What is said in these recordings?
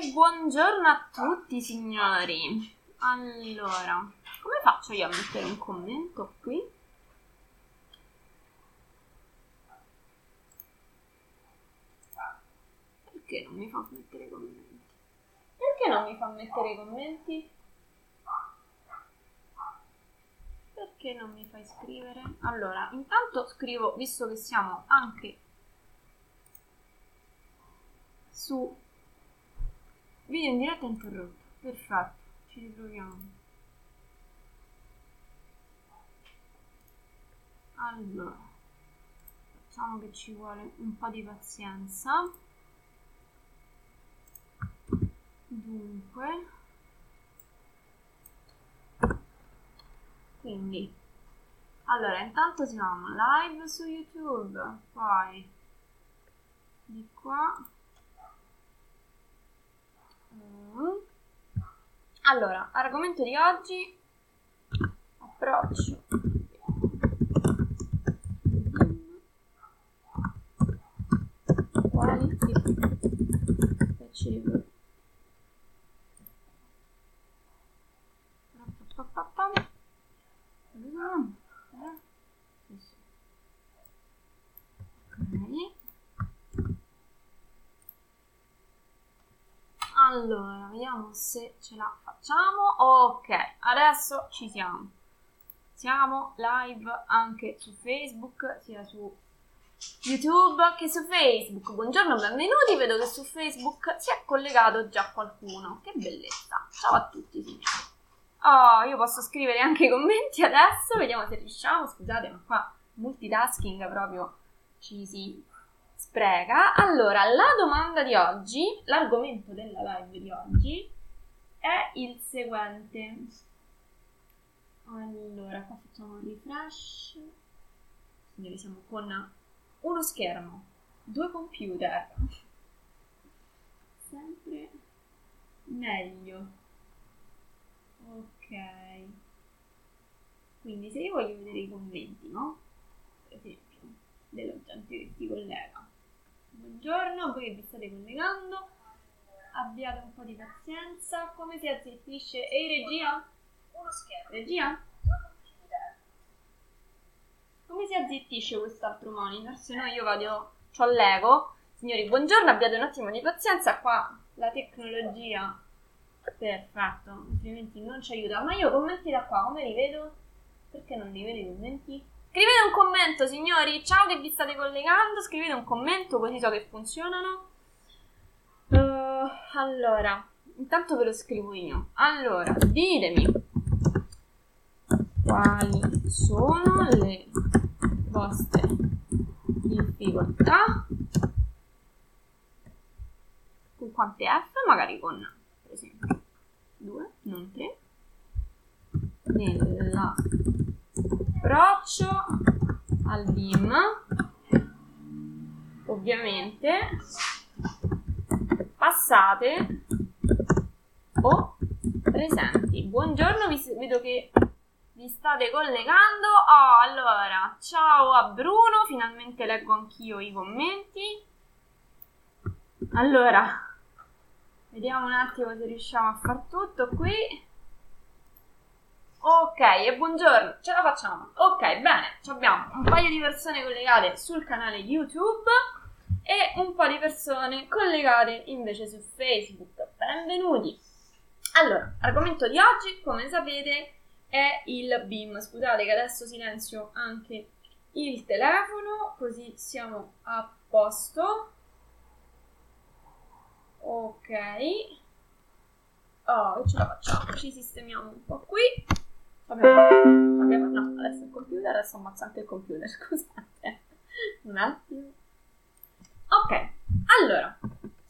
Buongiorno a tutti signori. Allora, come faccio io a mettere un commento qui? Perché non mi fa mettere i commenti? Perché non mi fa mettere i commenti? Perché non mi fai scrivere? Allora, intanto scrivo, visto che siamo anche su video in diretta interrotto. Perfetto, ci riproviamo. Allora, facciamo che ci vuole un po' di pazienza. Dunque, quindi, allora, intanto siamo live su YouTube, poi di qua. Mm. Allora, argomento di oggi, approccio. Quali ci Allora, vediamo se ce la facciamo. Ok, adesso ci siamo. Siamo live anche su Facebook, sia su YouTube che su Facebook. Buongiorno, benvenuti. Vedo che su Facebook si è collegato già qualcuno. Che bellezza. Ciao a tutti, signori. Oh, io posso scrivere anche i commenti adesso, vediamo se riusciamo. Scusate, ma qua multitasking proprio ci si spreca. Allora, la domanda di oggi, l'argomento della live di oggi è il seguente. Allora, qua facciamo un refresh. Signori, siamo con uno schermo, due computer. Sempre meglio. Ok. Quindi se io voglio vedere i commenti, no? Per esempio, della gente che si collega. Buongiorno, voi che vi state collegando. Abbiate un po' di pazienza. Come si azzittisce? Ehi regia? Uno schermo. Regia? Come si azzittisce quest'altro monitor? Se no io vado, ho l'ego. Signori, buongiorno, abbiate un attimo di pazienza. Qua la tecnologia perfetto, altrimenti non ci aiuta. Ma io commenti da qua, come li vedo? Perché non li vedo i commenti? Scrivete un commento, signori. Ciao che vi state collegando. Scrivete un commento così so che funzionano. Uh, allora, intanto ve lo scrivo io. Allora, ditemi quali sono le vostre difficoltà. Con quante F? Magari con, per esempio, 2, non 3. Nella approccio al BIM ovviamente passate o presenti. Buongiorno vi, vedo che vi state collegando. Oh allora ciao a Bruno finalmente leggo anch'io i commenti. Allora vediamo un attimo se riusciamo a far tutto qui Ok, e buongiorno, ce la facciamo. Ok, bene, abbiamo un paio di persone collegate sul canale YouTube e un po' di persone collegate invece su Facebook. Benvenuti. Allora, argomento di oggi, come sapete, è il BIM. Scusate che adesso silenzio anche il telefono, così siamo a posto. Ok. Oh, ce la facciamo, ci sistemiamo un po' qui. Abbiamo, no, adesso il computer, adesso ammazzo anche il computer, scusate. Un attimo. Ok, allora,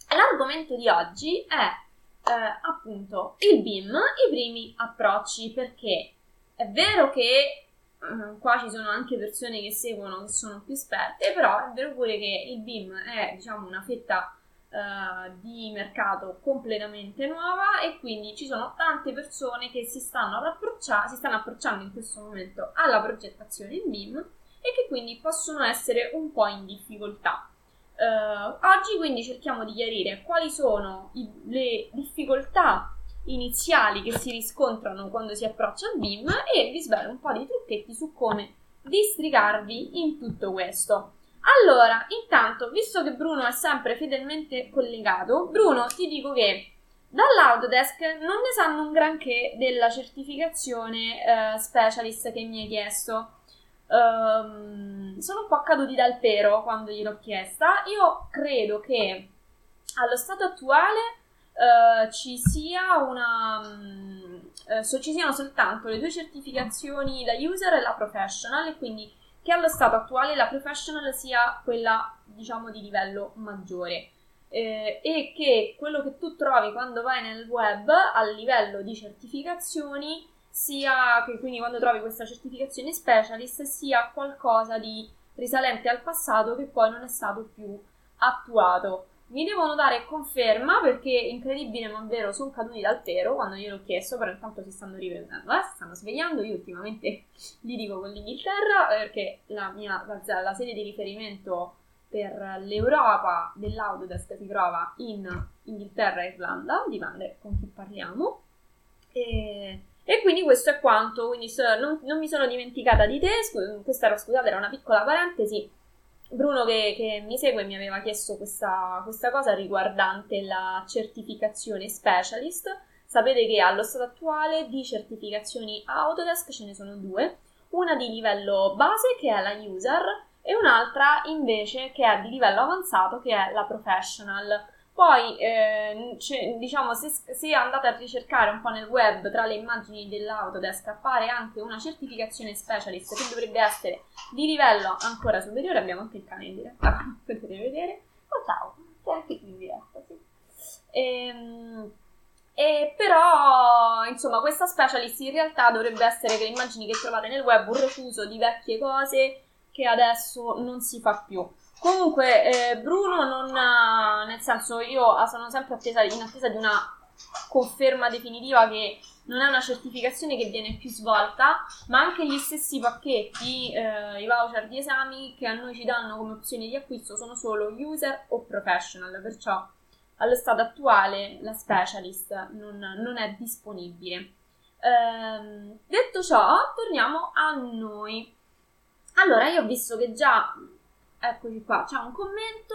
l'argomento di oggi è eh, appunto il BIM, i primi approcci, perché è vero che eh, qua ci sono anche persone che seguono che sono più esperte, però è vero pure che il BIM è diciamo una fetta uh, di mercato completamente nuova e quindi ci sono tante persone che si stanno, si stanno approcciando in questo momento alla progettazione in BIM e che quindi possono essere un po' in difficoltà. Uh, oggi quindi cerchiamo di chiarire quali sono i, le difficoltà iniziali che si riscontrano quando si approccia al BIM e vi svelo un po' di trucchetti su come districarvi in tutto questo. Allora, intanto, visto che Bruno è sempre fedelmente collegato, Bruno ti dico che dall'Autodesk non ne sanno un granché della certificazione uh, specialist che mi hai chiesto um, sono un po' caduti dal pero quando gliel'ho chiesta. Io credo che allo stato attuale uh, ci sia una. Um, so, ci siano soltanto le due certificazioni, la user e la professional, e quindi che allo stato attuale la professional sia quella, diciamo, di livello maggiore. Eh, e che quello che tu trovi quando vai nel web a livello di certificazioni sia che quindi quando trovi questa certificazione specialist sia qualcosa di risalente al passato che poi non è stato più attuato. Mi devono dare conferma perché incredibile ma vero sono caduti dal pero quando gliel'ho chiesto, però intanto si stanno riprendendo, eh? si stanno svegliando. Io ultimamente li dico con l'Inghilterra perché la mia la, sede di riferimento per l'Europa dell'Autodesk si trova in Inghilterra e Irlanda, dipende con chi parliamo. E e quindi questo è quanto, quindi non, non mi sono dimenticata di te, questa era, scusate, era una piccola parentesi. Bruno che, che mi segue mi aveva chiesto questa, questa cosa riguardante la certificazione specialist. Sapete che allo stato attuale di certificazioni Autodesk ce ne sono due, una di livello base che è la user e un'altra invece che è di livello avanzato che è la professional. Poi, eh, diciamo, se, se, andate a ricercare un po' nel web tra le immagini dell'Autodesk appare anche una certificazione specialist che dovrebbe essere di livello ancora superiore. Abbiamo anche il cane in diretta, potete vedere. Oh ciao, c'è anche qui in diretta, sì. Ehm, e però, insomma, questa specialist in realtà dovrebbe essere che le immagini che trovate nel web un refuso di vecchie cose che adesso non si fa più. Comunque, eh, Bruno non ha, nel senso, io sono sempre attesa, in attesa di una conferma definitiva che non è una certificazione che viene più svolta, ma anche gli stessi pacchetti, eh, i voucher di esami che a noi ci danno come opzione di acquisto sono solo user o professional, perciò allo stato attuale la specialist non, non è disponibile. Ehm, detto ciò, torniamo a noi. Allora, io ho visto che già Eccoci qua, c'è un commento.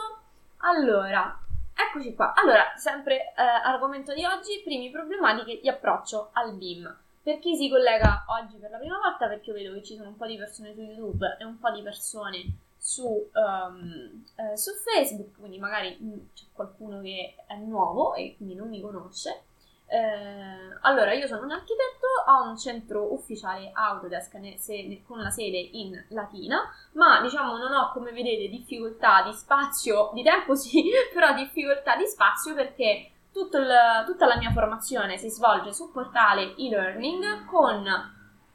Allora, eccoci qua. Allora, sempre eh, argomento di oggi, primi problematiche di approccio al BIM. Per chi si collega oggi per la prima volta, perché io vedo che ci sono un po' di persone su YouTube e un po' di persone su, um, eh, su Facebook, quindi magari mh, mm, c'è qualcuno che è nuovo e quindi non mi conosce. Eh, allora, io sono un architetto, ho un centro ufficiale Autodesk ne, se, con la sede in Latina, ma diciamo non ho, come vedete, difficoltà di spazio, di tempo sì, però difficoltà di spazio perché il, tutta la mia formazione si svolge sul portale e-learning con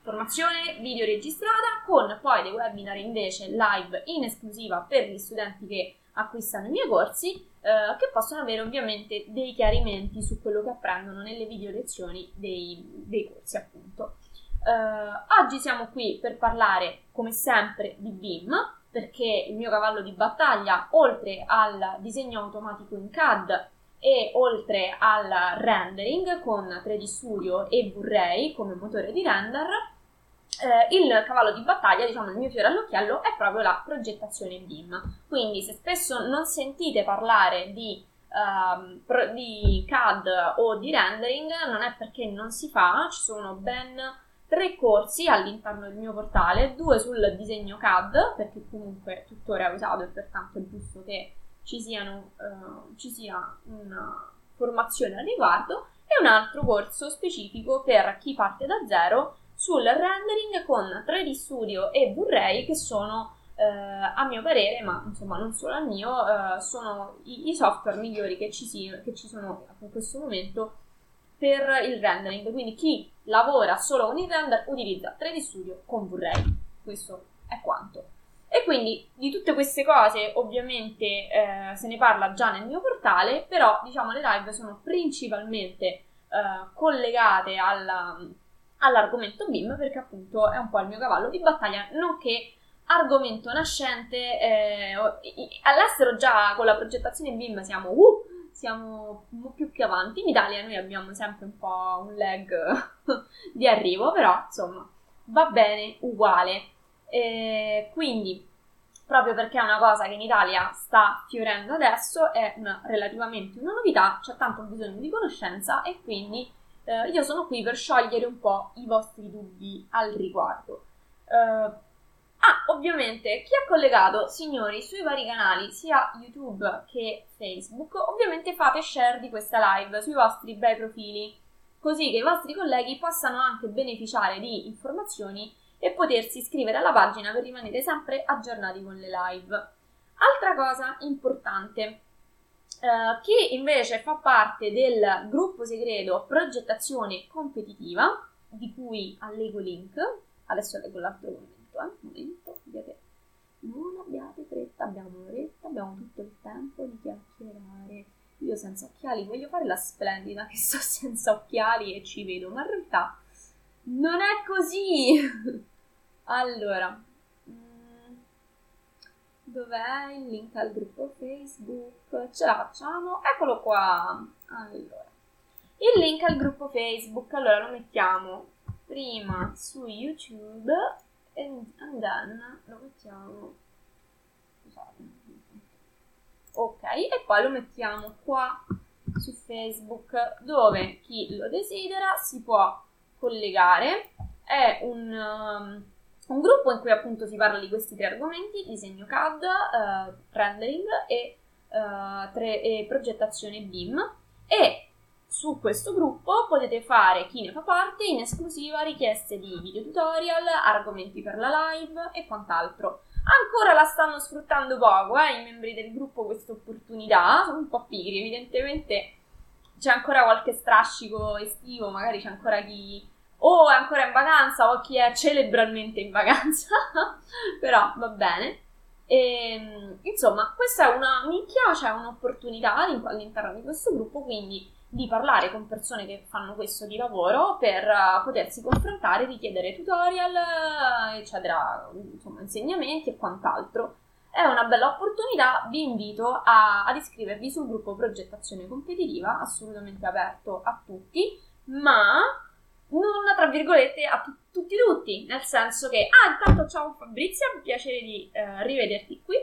formazione video registrata, con poi dei webinar invece live in esclusiva per gli studenti che acquistano i miei corsi, eh, che possono avere ovviamente dei chiarimenti su quello che apprendono nelle video lezioni dei, dei corsi, appunto. Eh, oggi siamo qui per parlare, come sempre, di BIM, perché il mio cavallo di battaglia, oltre al disegno automatico in CAD e oltre al rendering con 3D Studio e V-Ray come motore di render, eh, il cavallo di battaglia, diciamo il mio fiore all'occhiello, è proprio la progettazione BIM. Quindi se spesso non sentite parlare di, uh, pro- di CAD o di rendering, non è perché non si fa, ci sono ben tre corsi all'interno del mio portale, due sul disegno CAD, perché comunque tuttora è usato e pertanto è giusto che ci, siano, uh, ci sia una formazione al riguardo, e un altro corso specifico per chi parte da zero sul rendering con 3D Studio e V-Ray che sono eh, a mio parere, ma insomma non solo al mio, eh, sono i, i, software migliori che ci, si, che ci sono in questo momento per il rendering. Quindi chi lavora solo con il render utilizza 3D Studio con V-Ray. Questo è quanto. E quindi di tutte queste cose ovviamente eh, se ne parla già nel mio portale, però diciamo le live sono principalmente eh, collegate alla all'argomento BIM perché appunto è un po' il mio cavallo di battaglia, nonché argomento nascente, eh, all'estero già con la progettazione BIM siamo, uh, siamo più che avanti, in Italia noi abbiamo sempre un po' un lag di arrivo, però insomma va bene uguale. Eh, quindi, proprio perché è una cosa che in Italia sta fiorendo adesso, è una, relativamente una novità, c'è tanto bisogno di conoscenza e quindi eh, io sono qui per sciogliere un po' i vostri dubbi al riguardo. Eh, Ah, ovviamente, chi è collegato, signori, sui vari canali, sia YouTube che Facebook, ovviamente fate share di questa live sui vostri bei profili, così che i vostri colleghi possano anche beneficiare di informazioni e potersi iscrivere alla pagina per rimanere sempre aggiornati con le live. Altra cosa importante, eh, chi invece fa parte del gruppo segreto progettazione competitiva, di cui allego link, adesso leggo l'altro commento eh? momento, abbiate, non abbiate fretta, abbiamo un'oretta, abbiamo tutto il tempo di chiacchierare. Io senza occhiali voglio fare la splendida che sto senza occhiali e ci vedo, ma in realtà non è così. allora, dov'è il link al gruppo Facebook? Ce la facciamo? Eccolo qua. Allora, il link al gruppo Facebook, allora lo mettiamo prima su YouTube and then lo mettiamo ok e poi lo mettiamo qua su facebook dove chi lo desidera si può collegare è un, um, un gruppo in cui appunto si parla di questi tre argomenti disegno CAD, uh, rendering e, uh, tre, e progettazione BIM e su questo gruppo potete fare, chi ne fa parte, in esclusiva richieste di video tutorial, argomenti per la live e quant'altro. Ancora la stanno sfruttando poco, eh, i membri del gruppo questa opportunità, sono un po' pigri, evidentemente c'è ancora qualche strascico estivo, magari c'è ancora chi o è ancora in vacanza o chi è celebralmente in vacanza, però va bene. E, ehm, insomma, questa è una nicchia, c'è cioè un'opportunità all'interno di questo gruppo, quindi di parlare con persone che fanno questo di lavoro per uh, potersi confrontare, richiedere tutorial, eccetera, insomma, insegnamenti e quant'altro. È una bella opportunità, vi invito a, ad iscrivervi sul gruppo progettazione competitiva, assolutamente aperto a tutti, ma non tra virgolette a tu- tutti tutti, nel senso che, ah, intanto ciao Fabrizia, piacere di eh, rivederti qui.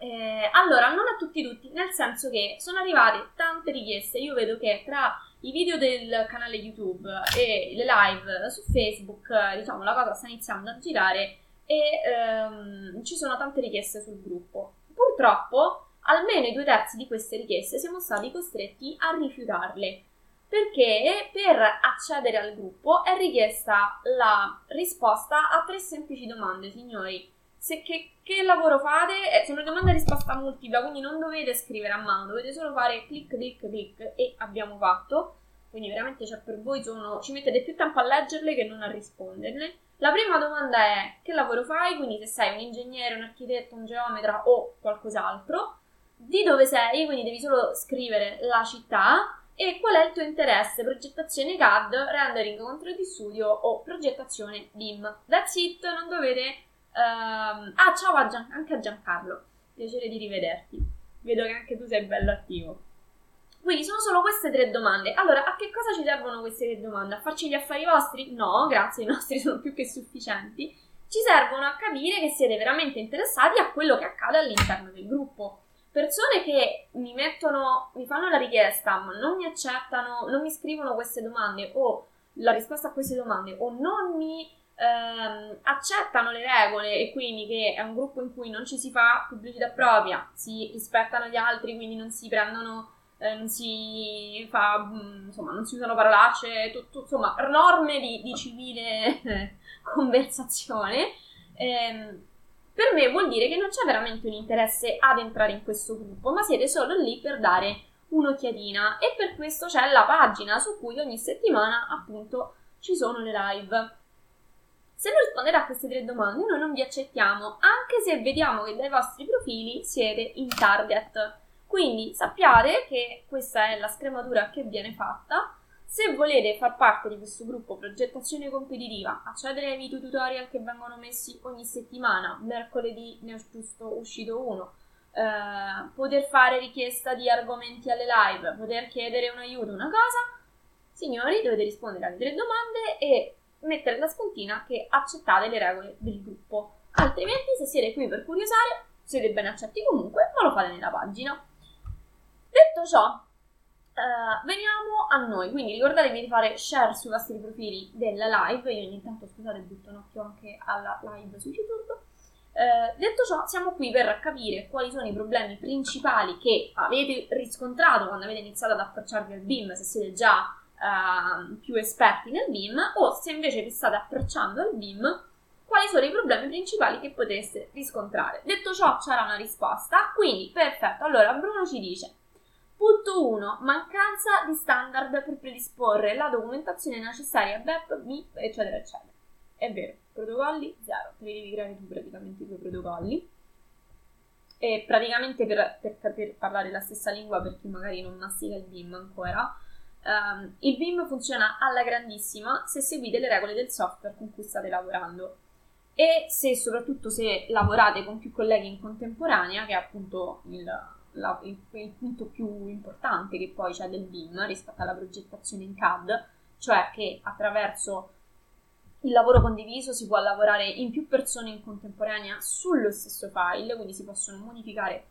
Eh, allora, non a tutti tutti, nel senso che sono arrivate tante richieste. Io vedo che tra i video del canale YouTube e le live su Facebook, diciamo, la cosa sta iniziando a girare e ehm, ci sono tante richieste sul gruppo. Purtroppo, almeno i due terzi di queste richieste siamo stati costretti a rifiutarle perché per accedere al gruppo è richiesta la risposta a tre semplici domande, signori se che, che, lavoro fate? Eh, sono domande a risposta multipla, quindi non dovete scrivere a mano, dovete solo fare clic, clic, clic e abbiamo fatto. Quindi veramente cioè, per voi sono, ci mettete più tempo a leggerle che non a risponderle. La prima domanda è che lavoro fai? Quindi se sei un ingegnere, un architetto, un geometra o qualcos'altro. Di dove sei? Quindi devi solo scrivere la città e qual è il tuo interesse? Progettazione CAD, rendering, controllo di studio o progettazione BIM. That's it, non dovete Uh, ah, ciao a Gian, anche a Giancarlo. Piacere di rivederti. Vedo che anche tu sei bello attivo. Quindi sono solo queste tre domande. Allora, a che cosa ci servono queste tre domande? A farci gli affari vostri? No, grazie, i nostri sono più che sufficienti. Ci servono a capire che siete veramente interessati a quello che accade all'interno del gruppo. Persone che mi mettono, mi fanno la richiesta, ma non mi accettano, non mi scrivono queste domande o la risposta a queste domande o non mi ehm, accettano le regole e quindi che è un gruppo in cui non ci si fa pubblicità propria, si rispettano gli altri, quindi non si prendono, eh, non si fa, mm, insomma, non si usano parolacce, tutto, insomma, norme di, di civile conversazione. Ehm, per me vuol dire che non c'è veramente un interesse ad entrare in questo gruppo, ma siete solo lì per dare un'occhiatina e per questo c'è la pagina su cui ogni settimana appunto ci sono le live. Se non rispondete a queste tre domande, noi non vi accettiamo, anche se vediamo che dai vostri profili siete in target. Quindi sappiate che questa è la scrematura che viene fatta. Se volete far parte di questo gruppo progettazione competitiva, accedere ai video tutorial che vengono messi ogni settimana, mercoledì ne ho giusto uscito uno, eh, poter fare richiesta di argomenti alle live, poter chiedere un aiuto, una cosa, signori, dovete rispondere alle tre domande e mettere la spuntina che accettate le regole del gruppo. Altrimenti, se siete qui per curiosare, siete ben accetti comunque, ma lo fate nella pagina. Detto ciò, uh, veniamo a noi. Quindi ricordatevi di fare share sui vostri profili della live. Io ogni tanto, scusate, butto un occhio anche alla live su YouTube. Uh, detto ciò, siamo qui per capire quali sono i problemi principali che avete riscontrato quando avete iniziato ad approcciarvi al BIM, se siete già uh, più esperti nel BIM, o se invece vi state approcciando al BIM, quali sono i problemi principali che potreste riscontrare. Detto ciò, c'era una risposta, quindi perfetto. Allora, Bruno ci dice: Punto 1. Mancanza di standard per predisporre la documentazione necessaria BEP, BIP, eccetera, eccetera. È vero, protocolli zero, te li devi creare tu praticamente i tuoi protocolli. E praticamente per, per, per parlare la stessa lingua per chi magari non mastica il BIM ancora, um, il BIM funziona alla grandissima se seguite le regole del software con cui state lavorando e se soprattutto se lavorate con più colleghi in contemporanea, che è appunto il, la, il, il punto più importante che poi c'è del BIM rispetto alla progettazione in CAD, cioè che attraverso il lavoro condiviso si può lavorare in più persone in contemporanea sullo stesso file, quindi si possono modificare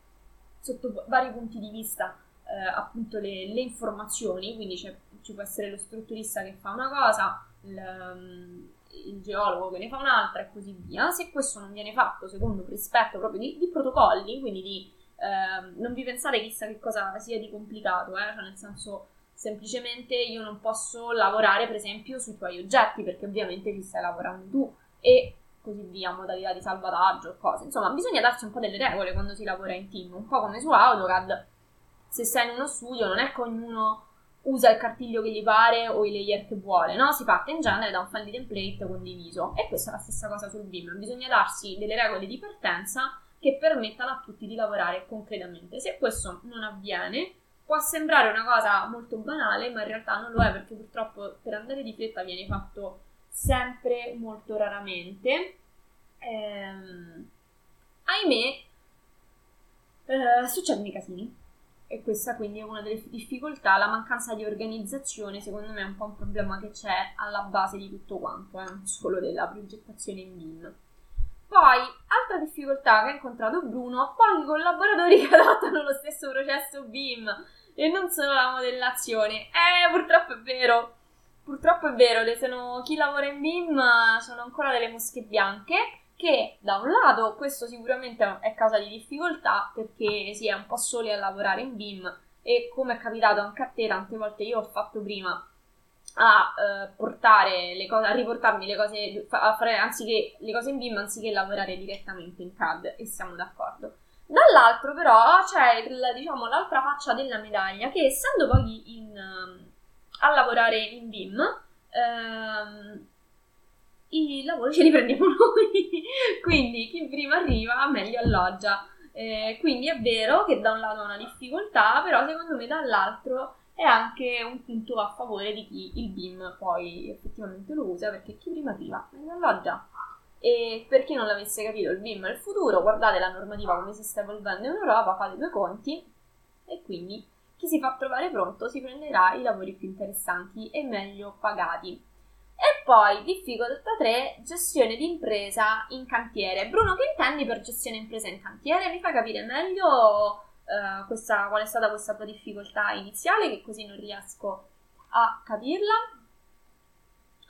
sotto vari punti di vista eh, appunto le, le, informazioni, quindi ci può essere lo strutturista che fa una cosa, il, il geologo che ne fa un'altra e così via. Se questo non viene fatto secondo rispetto proprio di, di protocolli, quindi di, eh, non vi pensate chissà che cosa sia di complicato, eh? cioè nel senso semplicemente io non posso lavorare per esempio sui tuoi oggetti perché ovviamente ci stai lavorando tu e così via, modalità di salvataggio, cose. Insomma, bisogna darsi un po' delle regole quando si lavora in team, un po' come su AutoCAD. Se sei in uno studio non è che ognuno usa il cartiglio che gli pare o i layer che vuole, no? Si parte in genere da un file di template condiviso e questa è la stessa cosa sul BIM, bisogna darsi delle regole di partenza che permettano a tutti di lavorare concretamente. Se questo non avviene, può sembrare una cosa molto banale, ma in realtà non lo è perché purtroppo per andare di fretta viene fatto sempre molto raramente. Ehm, ahimè, eh, succedono i casini e questa quindi è una delle difficoltà, la mancanza di organizzazione secondo me è un po' un problema che c'è alla base di tutto quanto, eh, solo della progettazione in BIM. Poi, altra difficoltà che ha incontrato Bruno, pochi collaboratori che adottano lo stesso processo BIM e non solo la modellazione. Eh, purtroppo è vero, purtroppo è vero, sono, chi lavora in BIM sono ancora delle mosche bianche che da un lato questo sicuramente è causa di difficoltà perché si è un po' soli a lavorare in BIM e come è capitato anche a te tante volte io ho fatto prima a eh, portare le cose, a riportarmi le cose, a fare anziché le cose in BIM anziché lavorare direttamente in CAD e siamo d'accordo. Dall'altro però c'è il, diciamo, l'altra faccia della medaglia che essendo pochi in, a lavorare in BIM ehm, i lavori ce li prendiamo noi. quindi chi prima arriva meglio alloggia. Eh, quindi è vero che da un lato è una difficoltà, però secondo me dall'altro è anche un punto a favore di chi il BIM poi effettivamente lo usa, perché chi prima arriva meglio alloggia. E per chi non l'avesse capito, il BIM è il futuro, guardate la normativa come si sta evolvendo in Europa, fate due conti e quindi chi si fa trovare pronto si prenderà i lavori più interessanti e meglio pagati. E poi difficoltà 3, gestione di impresa in cantiere. Bruno, che intendi per gestione impresa in cantiere? Mi fa capire meglio uh, questa, qual è stata questa tua difficoltà iniziale, che così non riesco a capirla.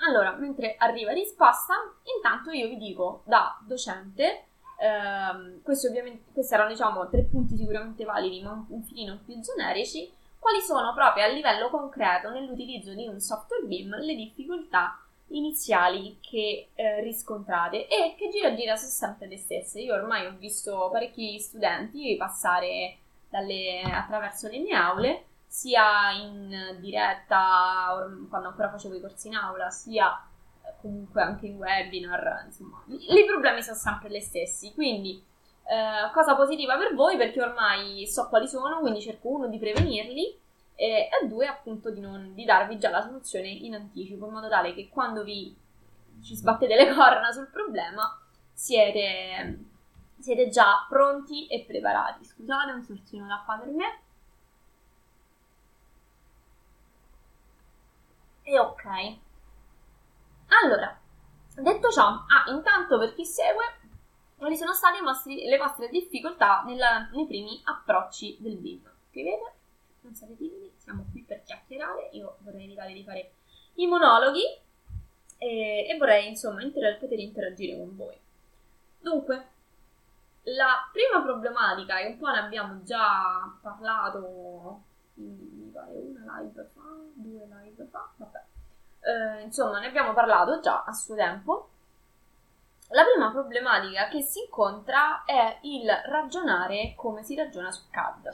Allora, mentre arriva risposta, intanto io vi dico da docente, ehm, questi, questi erano diciamo tre punti sicuramente validi, ma un, un filino più generici quali sono proprio a livello concreto nell'utilizzo di un software BIM le difficoltà iniziali che eh, riscontrate e che gira gira sono sempre le stesse. Io ormai ho visto parecchi studenti passare dalle, attraverso le mie aule, sia in diretta quando ancora facevo i corsi in aula, sia eh, comunque anche in webinar, insomma, i problemi sono sempre gli stessi. Quindi eh, cosa positiva per voi perché ormai so quali sono, quindi cerco uno di prevenirli e, e due appunto di, non, di darvi già la soluzione in anticipo in modo tale che quando vi ci sbattete le corna sul problema siete, siete già pronti e preparati. Scusate un sorsino d'acqua per me. E ok. Allora, detto ciò, ah, intanto per chi segue, quali sono state le vostre difficoltà nella, nei primi approcci del BIM? Scrivete, non siete timidi, siamo qui per chiacchierare, io vorrei evitare di fare i monologhi e, e vorrei insomma inter- poter interagire con voi. Dunque, la prima problematica, e un po' ne abbiamo già parlato, pare una live fa, due live fa, vabbè, eh, insomma ne abbiamo parlato già a suo tempo. La prima problematica che si incontra è il ragionare come si ragiona su CAD.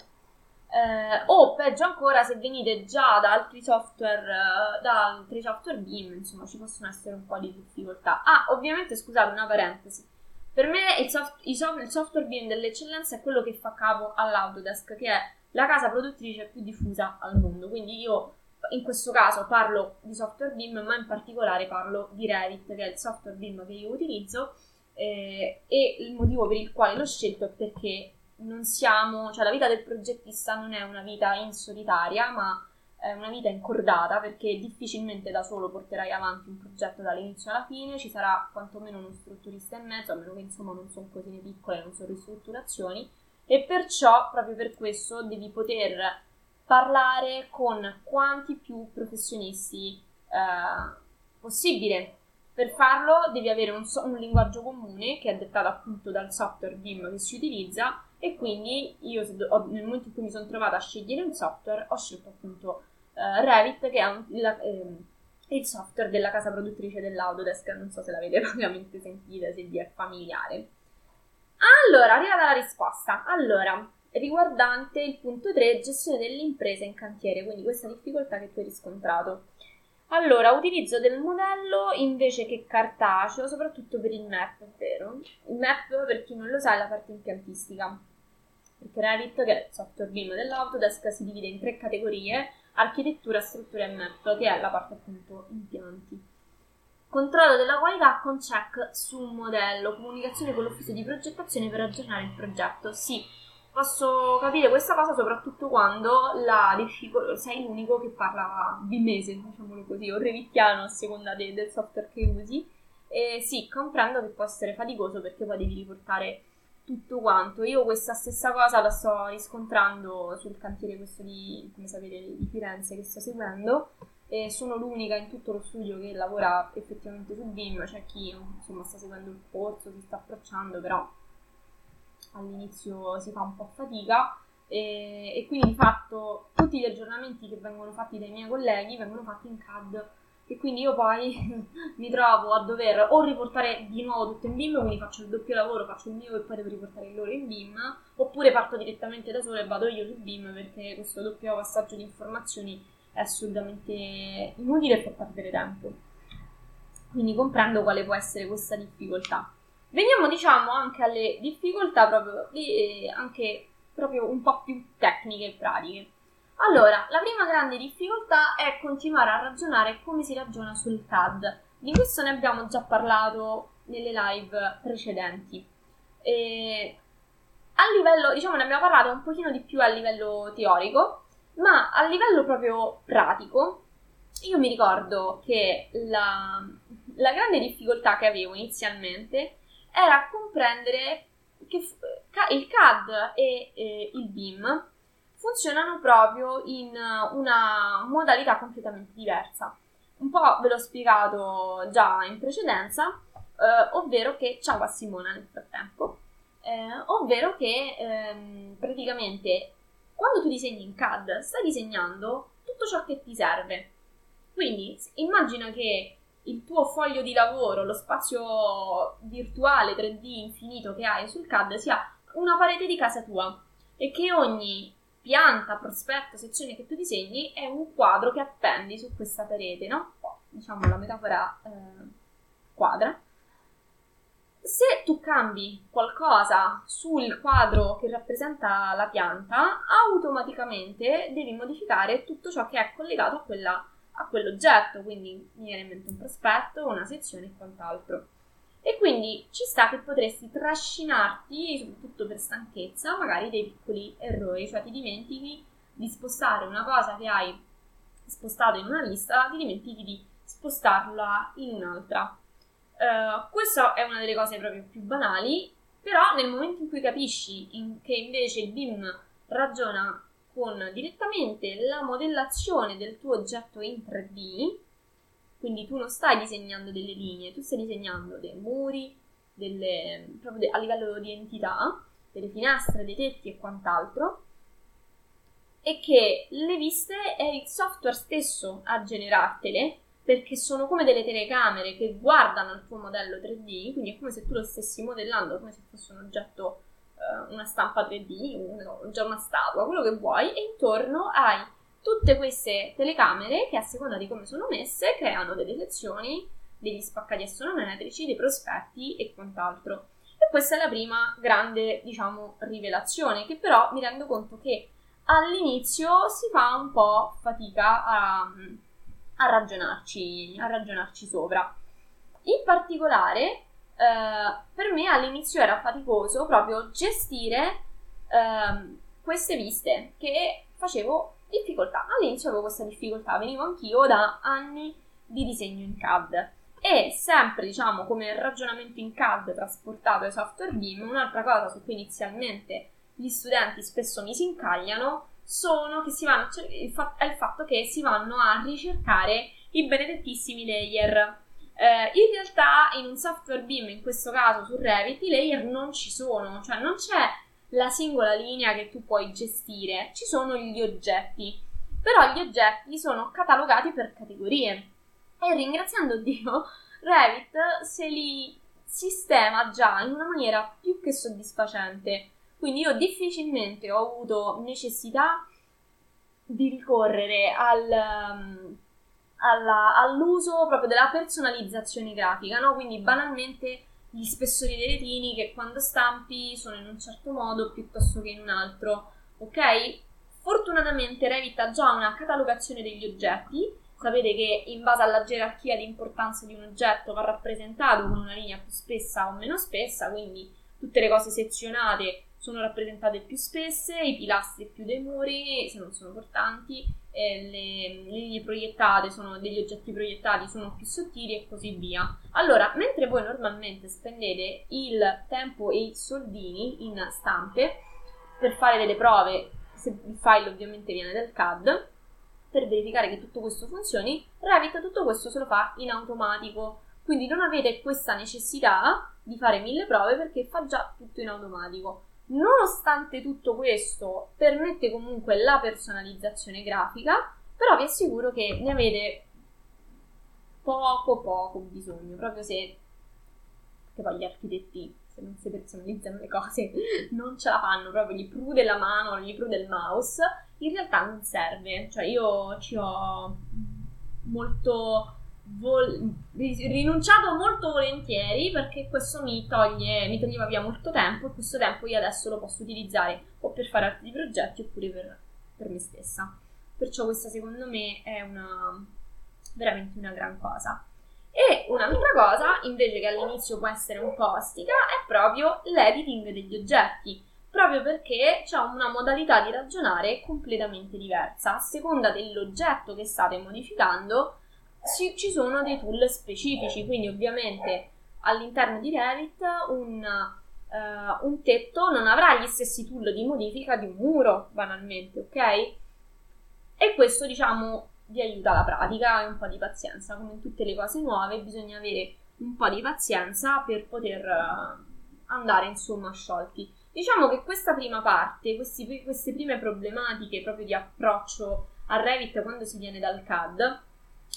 Eh, o peggio ancora se venite già da altri software, uh, da altri software BIM, insomma ci possono essere un po' di difficoltà. Ah, ovviamente scusate una parentesi. Per me il, soft, soft, il software BIM dell'eccellenza è quello che fa capo all'Autodesk, che è la casa produttrice più diffusa al mondo. Quindi io in questo caso parlo di software BIM, ma in particolare parlo di Revit, che è il software BIM che io utilizzo. Eh, e il motivo per il quale l'ho scelto è perché non siamo, cioè la vita del progettista non è una vita in solitaria, ma una vita incordata perché difficilmente da solo porterai avanti un progetto dall'inizio alla fine, ci sarà quantomeno uno strutturista in mezzo, a meno che insomma non sono cosine piccole, non sono ristrutturazioni, e perciò proprio per questo devi poter parlare con quanti più professionisti eh, possibile. Per farlo devi avere un, so- un linguaggio comune che è dettato appunto dal software BIM che si utilizza e quindi io nel momento in cui mi sono trovata a scegliere un software ho scelto appunto uh, Revit che è un, la, eh, il software della casa produttrice dell'Autodesk, non so se l'avete propriamente sentita, se vi è familiare. Allora, arrivata la risposta. Allora, riguardante il punto 3, gestione dell'impresa in cantiere, quindi questa difficoltà che tu hai riscontrato. Allora, utilizzo del modello invece che cartaceo, soprattutto per il map, vero? Il map, per chi non lo sa, è la parte impiantistica perché Revit, che è il software BIM dell'Autodesk, si divide in tre categorie, architettura, struttura e map, che è la parte appunto impianti. Controllo della qualità con check su un modello, comunicazione con l'ufficio di progettazione per aggiornare il progetto. Sì, posso capire questa cosa soprattutto quando difficol- sei l'unico che parla bimese, diciamolo così, o revittiano a seconda de- del software che usi. E sì, comprendo che può essere faticoso perché poi devi riportare tutto quanto. Io questa stessa cosa la sto riscontrando sul cantiere questo di, come sapete, di Firenze che sto seguendo. E sono l'unica in tutto lo studio che lavora effettivamente su BIM, c'è chi insomma sta seguendo il corso, si sta approcciando, però all'inizio si fa un po' fatica. E, e quindi di fatto tutti gli aggiornamenti che vengono fatti dai miei colleghi vengono fatti in CAD e quindi io poi mi trovo a dover o riportare di nuovo tutto in BIM, quindi faccio il doppio lavoro, faccio il mio e poi devo riportare il loro in BIM, oppure parto direttamente da solo e vado io su BIM perché questo doppio passaggio di informazioni è assolutamente inutile e fa perdere tempo. Quindi comprendo quale può essere questa difficoltà. Veniamo diciamo anche alle difficoltà proprio, eh, anche proprio un po' più tecniche e pratiche. Allora, la prima grande difficoltà è continuare a ragionare come si ragiona sul CAD. Di questo ne abbiamo già parlato nelle live precedenti. E a livello, diciamo, ne abbiamo parlato un pochino di più a livello teorico, ma a livello proprio pratico, io mi ricordo che la, la grande difficoltà che avevo inizialmente era comprendere che il CAD e, e il BIM funzionano proprio in eh, una modalità completamente diversa. Un po' ve l'ho spiegato già in precedenza, eh, ovvero che, ciao a Simona nel frattempo, eh, ovvero che ehm, praticamente quando tu disegni in CAD stai disegnando tutto ciò che ti serve. Quindi immagina che il tuo foglio di lavoro, lo spazio virtuale 3D infinito che hai sul CAD sia una parete di casa tua e che ogni pianta, prospetto, sezione che tu disegni è un quadro che appendi su questa parete, no? Diciamo la metafora eh, quadra. se tu cambi qualcosa sul quadro che rappresenta la pianta, automaticamente devi modificare tutto ciò che è collegato a, quella, a quell'oggetto, quindi mi viene in mente un prospetto, una sezione e quant'altro. E quindi ci sta che potresti trascinarti, soprattutto per stanchezza, magari dei piccoli errori, cioè ti dimentichi di spostare una cosa che hai spostato in una lista, ti dimentichi di spostarla in un'altra. Uh, questa è una delle cose proprio più banali, però nel momento in cui capisci in che invece il BIM ragiona con direttamente la modellazione del tuo oggetto in 3D, quindi tu non stai disegnando delle linee, tu stai disegnando dei muri, delle, proprio a livello di entità, delle finestre, dei tetti e quant'altro, e che le viste è il software stesso a generartele perché sono come delle telecamere che guardano il tuo modello 3D, quindi è come se tu lo stessi modellando, come se fosse un oggetto, uh, una stampa 3D, un, già una statua, quello che vuoi, e intorno hai tutte queste telecamere che a seconda di come sono messe creano delle sezioni, degli spaccati astronometrici, dei prospetti e quant'altro. E questa è la prima grande, diciamo, rivelazione, che però mi rendo conto che all'inizio si fa un po' fatica a a ragionarci, a ragionarci sopra. In particolare, eh, per me all'inizio era faticoso proprio gestire eh, queste viste che facevo difficoltà. All'inizio avevo questa difficoltà, venivo anch'io da anni di disegno in CAD e sempre diciamo come ragionamento in CAD trasportato ai software BIM, un'altra cosa su cui inizialmente gli studenti spesso mi si incagliano sono che si vanno, è il fatto che si vanno a ricercare i benedettissimi layer. Eh, in realtà in un software BIM, in questo caso su Revit, i layer non ci sono, cioè non c'è la singola linea che tu puoi gestire, ci sono gli oggetti. Però gli oggetti sono catalogati per categorie. E ringraziando Dio, Revit se li sistema già in una maniera più che soddisfacente. Quindi io difficilmente ho avuto necessità di ricorrere al, alla, all'uso proprio della personalizzazione grafica, no? Quindi banalmente gli spessori dei retini che quando stampi sono in un certo modo piuttosto che in un altro, ok? Fortunatamente Revit ha già una catalogazione degli oggetti, sapete che in base alla gerarchia di importanza di un oggetto va rappresentato con una linea più spessa o meno spessa, quindi tutte le cose sezionate sono rappresentate più spesse, i pilastri più dei muri, se non sono portanti, eh, le, linee proiettate sono degli oggetti proiettati sono più sottili e così via. Allora, mentre voi normalmente spendete il tempo e i soldini in stampe per fare delle prove, se il file ovviamente viene dal CAD, per verificare che tutto questo funzioni, Revit tutto questo se lo fa in automatico. Quindi non avete questa necessità di fare mille prove perché fa già tutto in automatico. Nonostante tutto questo, permette comunque la personalizzazione grafica, però vi assicuro che ne avete poco poco bisogno, proprio se che poi gli architetti se non si personalizzano le cose non ce la fanno, proprio gli prude la mano, gli prude il mouse, in realtà non serve, cioè io ci ho molto vol- rinunciato molto volentieri perché questo mi toglie, mi toglieva via molto tempo e questo tempo io adesso lo posso utilizzare o per fare altri progetti oppure per, per me stessa. Perciò questa secondo me è una, veramente una gran cosa. E un'altra cosa, invece che all'inizio può essere un po' ostica, è proprio l'editing degli oggetti, proprio perché c'è una modalità di ragionare completamente diversa. A seconda dell'oggetto che state modificando, ci, ci sono dei tool specifici, quindi ovviamente all'interno di Revit un, uh, un tetto non avrà gli stessi tool di modifica di un muro, banalmente, ok? E questo, diciamo, vi aiuta la pratica e un po' di pazienza. Come in tutte le cose nuove, bisogna avere un po' di pazienza per poter uh, andare, insomma, sciolti. Diciamo che questa prima parte, questi, queste prime problematiche proprio di approccio a Revit quando si viene dal CAD,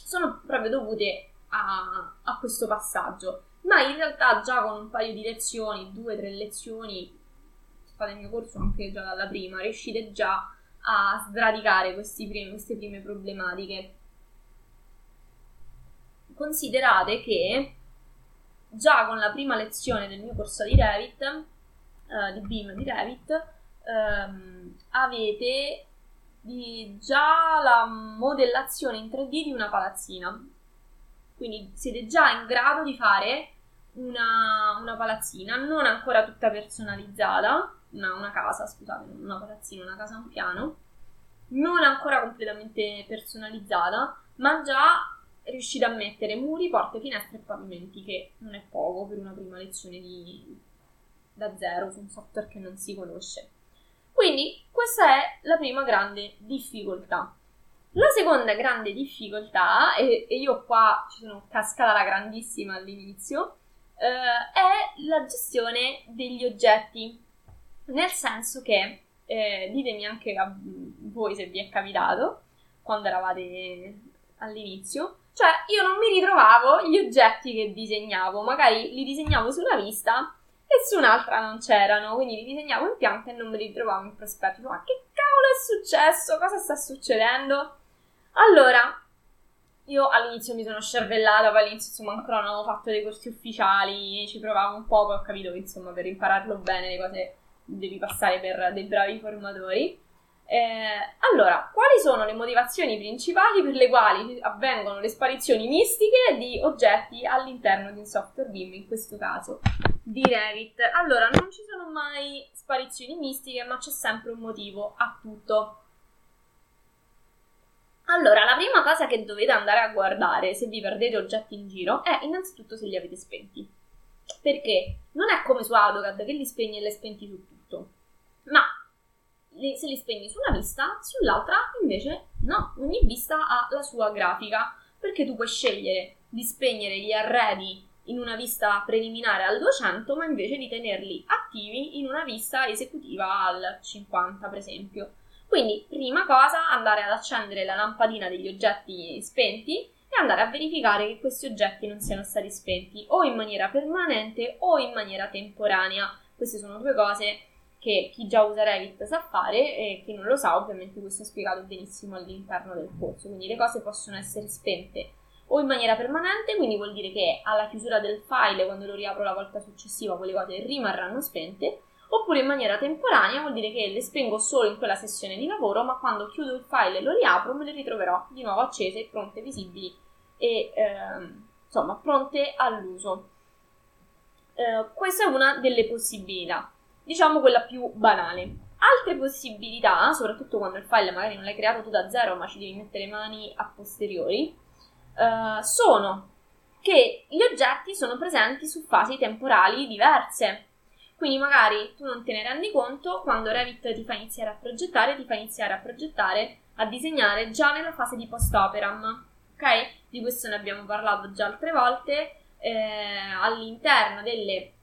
sono proprio dovute a, a questo passaggio. Ma in realtà già con un paio di lezioni, due o tre lezioni, fate il mio corso anche già dalla prima, riuscite già a sradicare primi, queste prime problematiche. Considerate che già con la prima lezione del mio corso di Revit, eh, di BIM di Revit, ehm, avete di già la modellazione in 3D di una palazzina. Quindi siete già in grado di fare una, una palazzina, non ancora tutta personalizzata, una, una casa, scusate, una palazzina, una casa a un piano, non ancora completamente personalizzata, ma già riuscita a mettere muri, porte, finestre e pavimenti, che non è poco per una prima lezione di, da zero su un software che non si conosce. Quindi questa è la prima grande difficoltà. La seconda grande difficoltà, e, e io qua ci sono cascata la grandissima all'inizio, eh, è la gestione degli oggetti. Nel senso che, eh, ditemi anche a voi se vi è capitato, quando eravate all'inizio, cioè io non mi ritrovavo gli oggetti che disegnavo, magari li disegnavo sulla vista e su un'altra non c'erano, quindi li disegnavo in pianta e non me li trovavo in prospetto. Ma che cavolo è successo? Cosa sta succedendo? Allora, io all'inizio mi sono scervellata, poi all'inizio insomma ancora non avevo fatto dei corsi ufficiali, ci provavo un po', poi ho capito che insomma per impararlo bene le cose devi passare per dei bravi formatori. Eh, allora, quali sono le motivazioni principali per le quali avvengono le sparizioni mistiche di oggetti all'interno di un software BIM, in questo caso di Revit? Allora, non ci sono mai sparizioni mistiche, ma c'è sempre un motivo a tutto. Allora, la prima cosa che dovete andare a guardare se vi perdete oggetti in giro è innanzitutto se li avete spenti. Perché non è come su AutoCAD che li spegni e li spenti su tutto, ma se li spegni su una vista, sull'altra invece no, ogni vista ha la sua grafica, perché tu puoi scegliere di spegnere gli arredi in una vista preliminare al 200, ma invece di tenerli attivi in una vista esecutiva al 50, per esempio. Quindi, prima cosa, andare ad accendere la lampadina degli oggetti spenti e andare a verificare che questi oggetti non siano stati spenti o in maniera permanente o in maniera temporanea. Queste sono due cose che chi già usa Revit sa fare e chi non lo sa, ovviamente questo è spiegato benissimo all'interno del corso. Quindi le cose possono essere spente o in maniera permanente, quindi vuol dire che alla chiusura del file, quando lo riapro la volta successiva, quelle cose rimarranno spente, oppure in maniera temporanea, vuol dire che le spengo solo in quella sessione di lavoro, ma quando chiudo il file e lo riapro me le ritroverò di nuovo accese, pronte, visibili e ehm, insomma pronte all'uso. Eh, questa è una delle possibilità diciamo quella più banale. Altre possibilità, soprattutto quando il file magari non l'hai creato tu da zero, ma ci devi mettere mani a posteriori, uh, sono che gli oggetti sono presenti su fasi temporali diverse. Quindi magari tu non te ne rendi conto quando Revit ti fa iniziare a progettare, ti fa iniziare a progettare, a disegnare già nella fase di post-operam. Ok? Di questo ne abbiamo parlato già altre volte. Eh, all'interno delle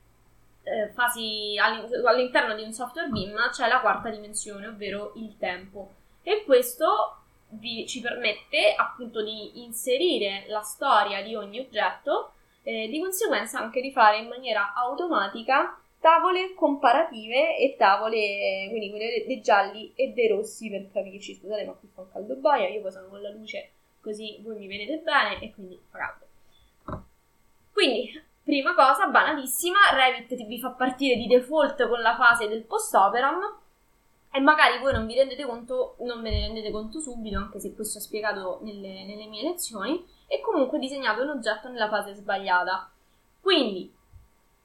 eh, fasi all'interno di un software BIM c'è la quarta dimensione, ovvero il tempo. E questo vi, ci permette appunto di inserire la storia di ogni oggetto e di conseguenza anche di fare in maniera automatica tavole comparative e tavole, quindi quelle dei gialli e dei rossi per capirci. Scusate, ma qui fa un caldo boia, io poi sono con la luce così voi mi vedete bene e quindi fa caldo. Quindi Prima cosa, banalissima, Revit vi fa partire di default con la fase del post-operam e magari voi non vi rendete conto, non ve ne rendete conto subito, anche se questo è spiegato nelle, nelle mie lezioni, e comunque disegnate un oggetto nella fase sbagliata. Quindi,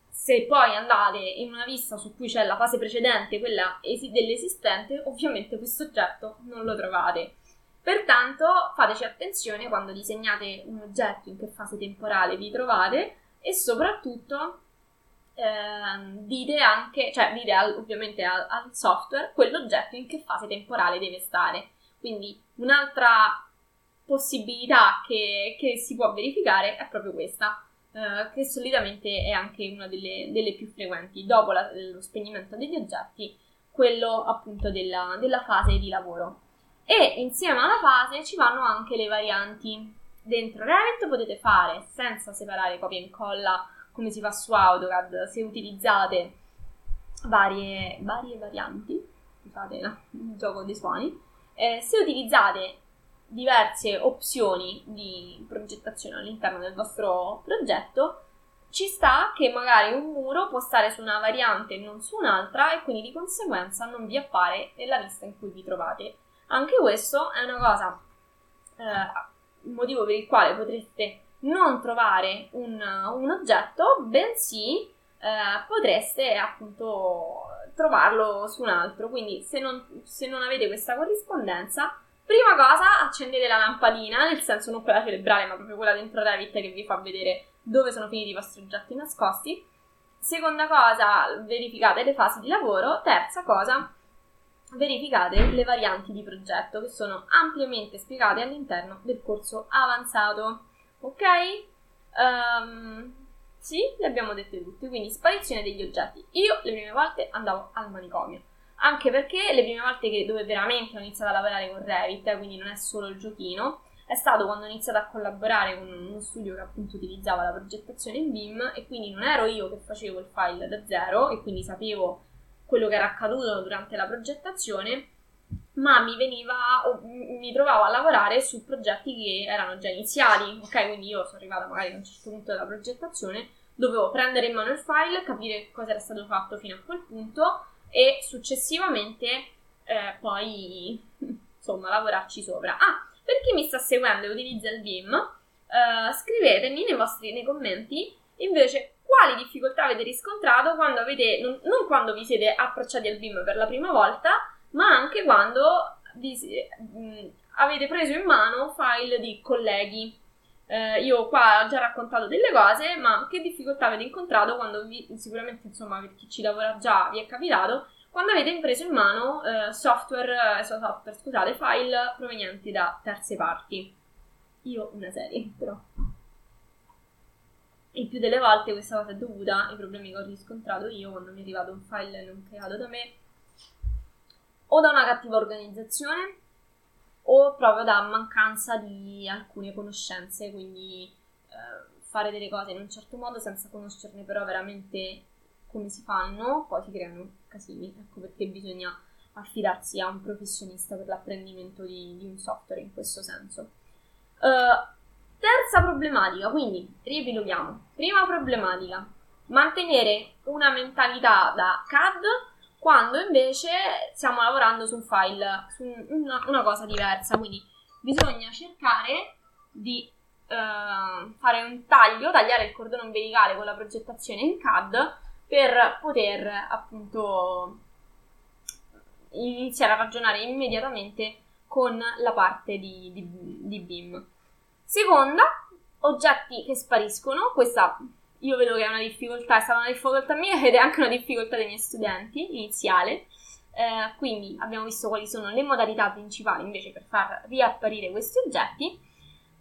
se poi andate in una vista su cui c'è la fase precedente, quella esi- dell'esistente, ovviamente questo oggetto non lo trovate. Pertanto fateci attenzione quando disegnate un oggetto in che fase temporale vi trovate e soprattutto ehm, dite anche, cioè dite al, ovviamente al, al, software quell'oggetto in che fase temporale deve stare. Quindi un'altra possibilità che, che si può verificare è proprio questa, eh, che solitamente è anche una delle, delle più frequenti, dopo la, lo spegnimento degli oggetti, quello appunto della, della fase di lavoro. E insieme alla fase ci vanno anche le varianti dentro Revit potete fare senza separare copia e incolla come si fa su AutoCAD se utilizzate varie, varie varianti scusate no, il gioco dei suoni eh, se utilizzate diverse opzioni di progettazione all'interno del vostro progetto ci sta che magari un muro può stare su una variante e non su un'altra e quindi di conseguenza non vi appare nella vista in cui vi trovate. Anche questo è una cosa, eh, il motivo per il quale potreste non trovare un, un oggetto, bensì eh, potreste appunto trovarlo su un altro. Quindi se non, se non avete questa corrispondenza, prima cosa accendete la lampadina, nel senso non quella cerebrale, ma proprio quella dentro Revit che vi fa vedere dove sono finiti i vostri oggetti nascosti. Seconda cosa, verificate le fasi di lavoro. Terza cosa, verificate le varianti di progetto che sono ampiamente spiegate all'interno del corso avanzato. Ok? Um, sì, le abbiamo dette tutte. Quindi, sparizione degli oggetti. Io le prime volte andavo al manicomio. Anche perché le prime volte che, dove veramente ho iniziato a lavorare con Revit, quindi non è solo il giochino, è stato quando ho iniziato a collaborare con uno studio che appunto utilizzava la progettazione in BIM e quindi non ero io che facevo il file da zero e quindi sapevo quello che era accaduto durante la progettazione, ma mi veniva, mi trovavo a lavorare su progetti che erano già iniziali, ok? Quindi io sono arrivata magari a un certo punto della progettazione, dovevo prendere in mano il file, capire cosa era stato fatto fino a quel punto e successivamente eh, poi insomma lavorarci sopra. Ah, per chi mi sta seguendo e utilizza il BIM, uh, scrivetemi nei vostri nei commenti invece quali difficoltà avete riscontrato quando avete, non, non, quando vi siete approcciati al BIM per la prima volta, ma anche quando vi, mh, avete preso in mano file di colleghi. Eh, io qua ho già raccontato delle cose, ma che difficoltà avete incontrato quando vi, sicuramente insomma per chi ci lavora già vi è capitato, quando avete preso in mano eh, software, eh, software, scusate, file provenienti da terze parti. Io una serie, però. Il più delle volte questa cosa è dovuta ai problemi che ho riscontrato io quando mi è arrivato un file non creato da me, o da una cattiva organizzazione, o proprio da mancanza di alcune conoscenze, quindi eh, fare delle cose in un certo modo senza conoscerne però veramente come si fanno, poi si creano casini. Ecco perché bisogna affidarsi a un professionista per l'apprendimento di, di un software in questo senso. Uh, terza problematica, quindi riepiloghiamo. Prima problematica, mantenere una mentalità da CAD quando invece stiamo lavorando su un file, su una, una cosa diversa. Quindi bisogna cercare di uh, fare un taglio, tagliare il cordone ombelicale con la progettazione in CAD per poter appunto iniziare a ragionare immediatamente con la parte di, di, di BIM. Seconda, oggetti che spariscono. Questa io vedo che è una difficoltà, è stata una difficoltà mia ed è anche una difficoltà dei miei studenti iniziale. Eh, quindi abbiamo visto quali sono le modalità principali invece per far riapparire questi oggetti.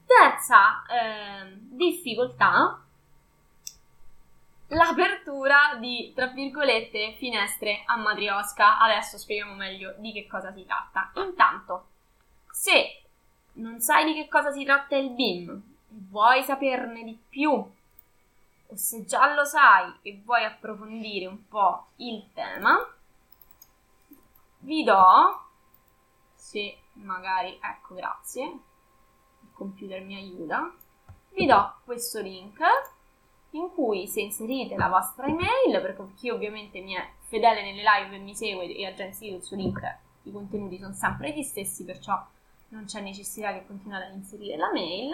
Terza eh, difficoltà l'apertura di, tra virgolette, finestre a matriosca. Adesso spieghiamo meglio di che cosa si tratta. Intanto, se non sai di che cosa si tratta il BIM e vuoi saperne di più, o se già lo sai e vuoi approfondire un po' il tema, vi do, se magari, ecco, grazie, il computer mi aiuta, vi do questo link in cui se inserite la vostra email, perché chi ovviamente mi è fedele nelle live e mi segue e ha già inserito il suo link, i contenuti sono sempre gli stessi, perciò non c'è necessità che continuate ad inserire la mail.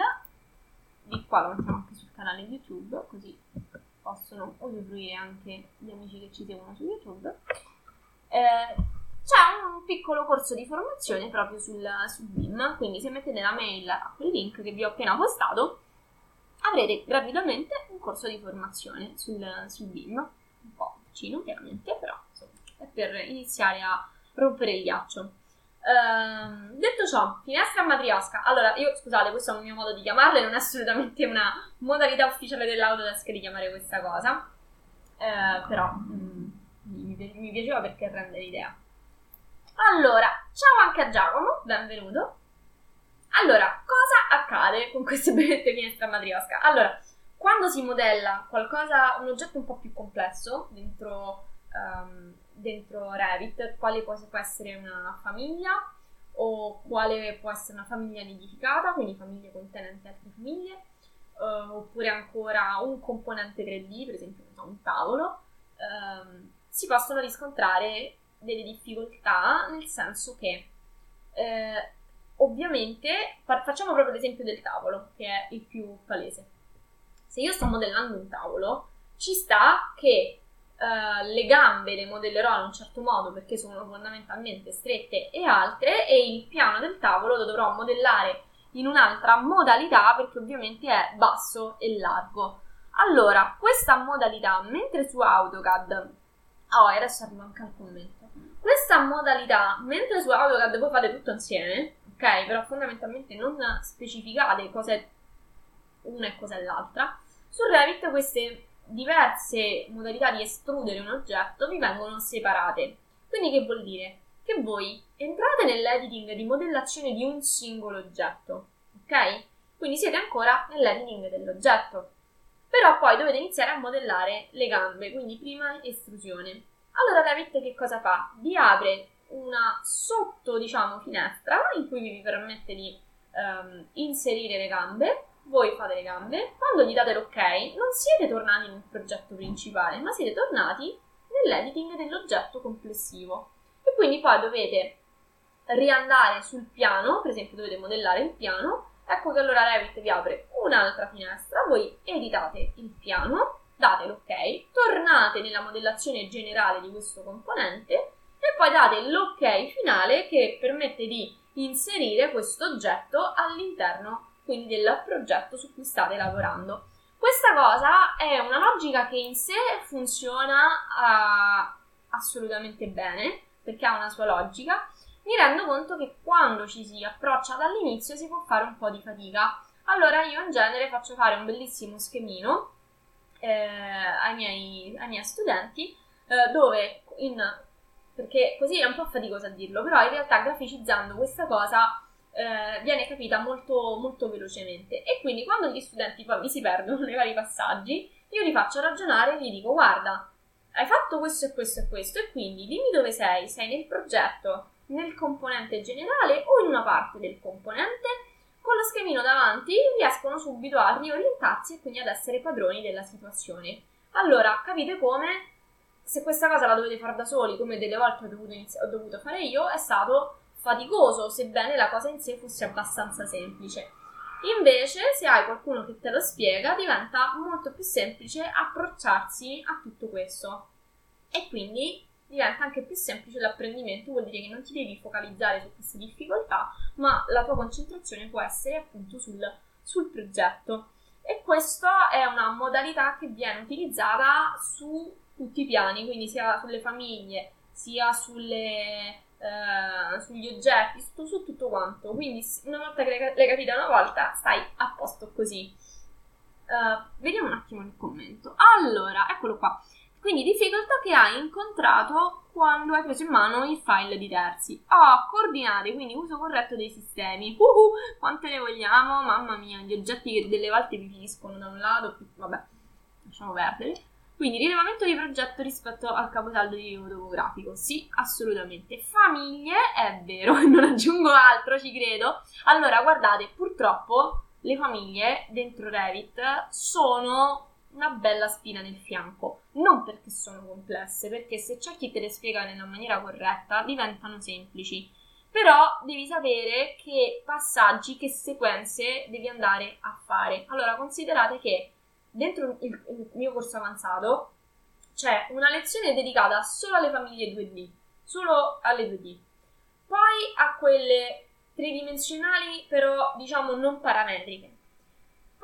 Di qua lo mettiamo anche sul canale YouTube, così possono usufruire anche gli amici che ci seguono su YouTube. Eh, c'è un piccolo corso di formazione proprio sul, sul BIM, quindi se mettete la mail a quel link che vi ho appena postato, avrete gratuitamente un corso di formazione sul, sul BIM, un po' vicino chiaramente, però insomma, è per iniziare a rompere il ghiaccio. Uh, detto ciò, finestra matriosca. Allora, io scusate, questo è un mio modo di chiamarle, non è assolutamente una modalità ufficiale dell'Autodesk di chiamare questa cosa, uh, però mm, mi, mi piaceva perché rende l'idea. Allora, ciao anche a Giacomo, benvenuto. Allora, cosa accade con queste benedette finestre a matriosca? Allora, quando si modella qualcosa, un oggetto un po' più complesso dentro, um, dentro Revit, quale può, essere una famiglia o quale può essere una famiglia nidificata, quindi famiglie contenenti altre famiglie, uh, oppure ancora un componente 3D, per esempio un tavolo, um, si possono riscontrare delle difficoltà, nel senso che eh, ovviamente fa- facciamo proprio l'esempio del tavolo, che è il più palese. Se io sto modellando un tavolo, ci sta che uh, le gambe le modellerò in un certo modo perché sono fondamentalmente strette e alte e il piano del tavolo lo dovrò modellare in un'altra modalità perché ovviamente è basso e largo. Allora, questa modalità, mentre su AutoCAD Oh, e adesso arriva anche al commento. Questa modalità, mentre su AutoCAD voi fate tutto insieme, ok? Però fondamentalmente non specificate cos'è una e cos'è l'altra. Su Revit queste diverse modalità di estrudere un oggetto vi vengono separate. Quindi che vuol dire? Che voi entrate nell'editing di modellazione di un singolo oggetto, ok? Quindi siete ancora nell'editing dell'oggetto. Però poi dovete iniziare a modellare le gambe, quindi prima estrusione. Allora Revit che cosa fa? Vi apre una sotto, diciamo, finestra in cui vi permette di um, inserire le gambe. Voi fate le gambe, quando gli date l'ok non siete tornati nel progetto principale, ma siete tornati nell'editing dell'oggetto complessivo. E quindi poi dovete riandare sul piano, per esempio dovete modellare il piano, ecco che allora Revit vi apre un'altra finestra, voi editate il piano, date l'ok, tornate nella modellazione generale di questo componente e poi date l'ok finale che permette di inserire questo oggetto all'interno quindi del progetto su cui state lavorando. Questa cosa è una logica che in sé funziona uh, assolutamente bene perché ha una sua logica. Mi rendo conto che quando ci si approccia dall'inizio si può fare un po' di fatica allora io in genere faccio fare un bellissimo schemino eh, ai, miei, ai, miei, studenti eh, dove in, perché così è un po' faticoso a dirlo, però in realtà graficizzando questa cosa eh, viene capita molto, molto velocemente e quindi quando gli studenti poi mi si perdono nei vari passaggi io li faccio ragionare e gli dico guarda hai fatto questo e questo e questo e quindi dimmi dove sei, sei nel progetto, nel componente generale o in una parte del componente con lo schemino davanti riescono subito a riorientarsi e quindi ad essere padroni della situazione. Allora, capite come? Se questa cosa la dovete fare da soli, come delle volte ho dovuto, inizi- ho dovuto fare io, è stato faticoso, sebbene la cosa in sé fosse abbastanza semplice. Invece, se hai qualcuno che te lo spiega, diventa molto più semplice approcciarsi a tutto questo. E quindi diventa anche più semplice l'apprendimento, vuol dire che non ti devi focalizzare su queste difficoltà, ma la tua concentrazione può essere appunto sul, sul progetto. E questa è una modalità che viene utilizzata su tutti i piani, quindi sia sulle famiglie, sia sulle, eh, sugli oggetti, su, su, tutto quanto. Quindi una volta che l'hai capita una volta, stai a posto così. Uh, vediamo un attimo il commento. Allora, eccolo qua. Quindi difficoltà che hai incontrato quando hai preso in mano il file di terzi. Ah, coordinate, quindi uso corretto dei sistemi. Uh, quante ne vogliamo? Mamma mia, gli oggetti che delle volte vi finiscono da un lato, vabbè, lasciamo perdere. Quindi rilevamento di progetto rispetto al caposaldo di topografico. Sì, assolutamente. Famiglie, è vero, non aggiungo altro, ci credo. Allora, guardate, purtroppo le famiglie dentro Revit sono una bella spina nel fianco. Non perché sono complesse, perché se c'è chi te le spiega nella maniera corretta, diventano semplici. Però devi sapere che passaggi, che sequenze devi andare a fare. Allora, considerate che dentro il, il mio corso avanzato c'è una lezione dedicata solo alle famiglie 2D, solo alle 2D. Poi a quelle tridimensionali, però diciamo non parametriche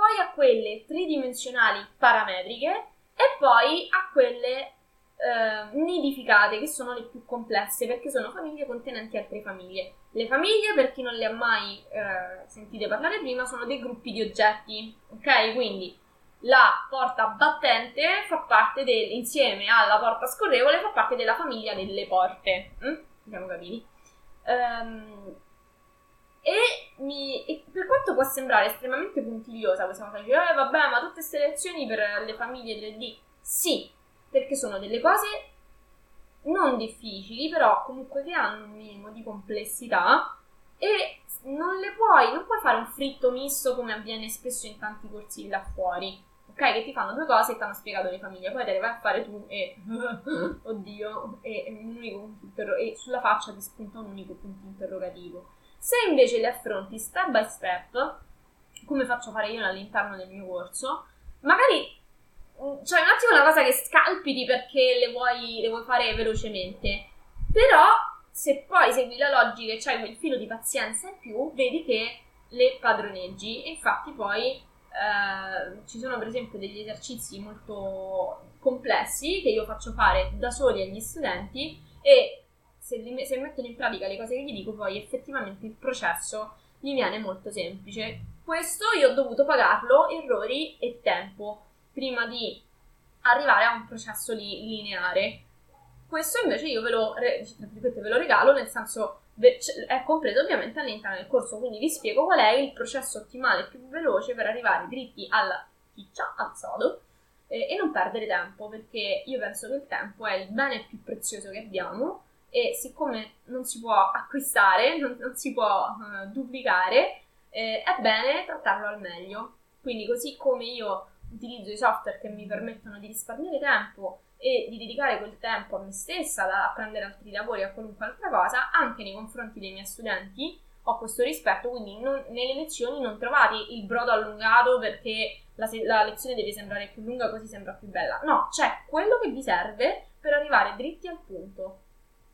poi a quelle tridimensionali parametriche e poi a quelle eh, nidificate, che sono le più complesse perché sono famiglie contenenti altre famiglie. Le famiglie, per chi non le ha mai eh, sentite parlare prima, sono dei gruppi di oggetti, ok? Quindi la porta battente fa parte del, insieme alla porta scorrevole, fa parte della famiglia delle porte. Mm? Abbiamo capito? Um, e, mi, e, per quanto può sembrare estremamente puntigliosa questa cosa, dice, eh vabbè, ma tutte queste lezioni per le famiglie 3D, sì, perché sono delle cose non difficili, però comunque che hanno un minimo di complessità e non le puoi, non puoi fare un fritto misto come avviene spesso in tanti corsi là fuori. Ok, che ti fanno due cose e ti hanno spiegato le famiglie, poi te le vai a fare tu e oddio, e, e, sulla faccia ti spunta un unico punto interrogativo. Se invece le affronti step by step, come faccio fare io all'interno del mio corso, magari mm, c'è un attimo una cosa che scalpiti perché le vuoi, le vuoi fare velocemente, però se poi segui la logica e c'hai quel filo di pazienza in più, vedi che le padroneggi. Infatti poi eh, ci sono per esempio degli esercizi molto complessi che io faccio fare da soli agli studenti e se, li, se mettono in pratica le cose che gli dico poi effettivamente il processo gli viene molto semplice. Questo io ho dovuto pagarlo errori e tempo prima di arrivare a un processo li, lineare questo invece io ve lo, ve lo regalo, nel senso è compreso ovviamente all'interno del corso, quindi vi spiego qual è il processo ottimale più veloce per arrivare dritti alla chiccia, al sodo, eh, e non perdere tempo, perché io penso che il tempo è il bene più prezioso che abbiamo e siccome non si può acquistare, non, non si può uh, duplicare, eh, è bene trattarlo al meglio. Quindi così come io utilizzo i software che mi permettono di risparmiare tempo e di dedicare quel tempo a me stessa, a prendere altri lavori, a qualunque altra cosa, anche nei confronti dei miei studenti ho questo rispetto, quindi non, nelle lezioni non trovate il brodo allungato perché la, la, lezione deve sembrare più lunga così sembra più bella. No, c'è quello che vi serve per arrivare dritti al punto.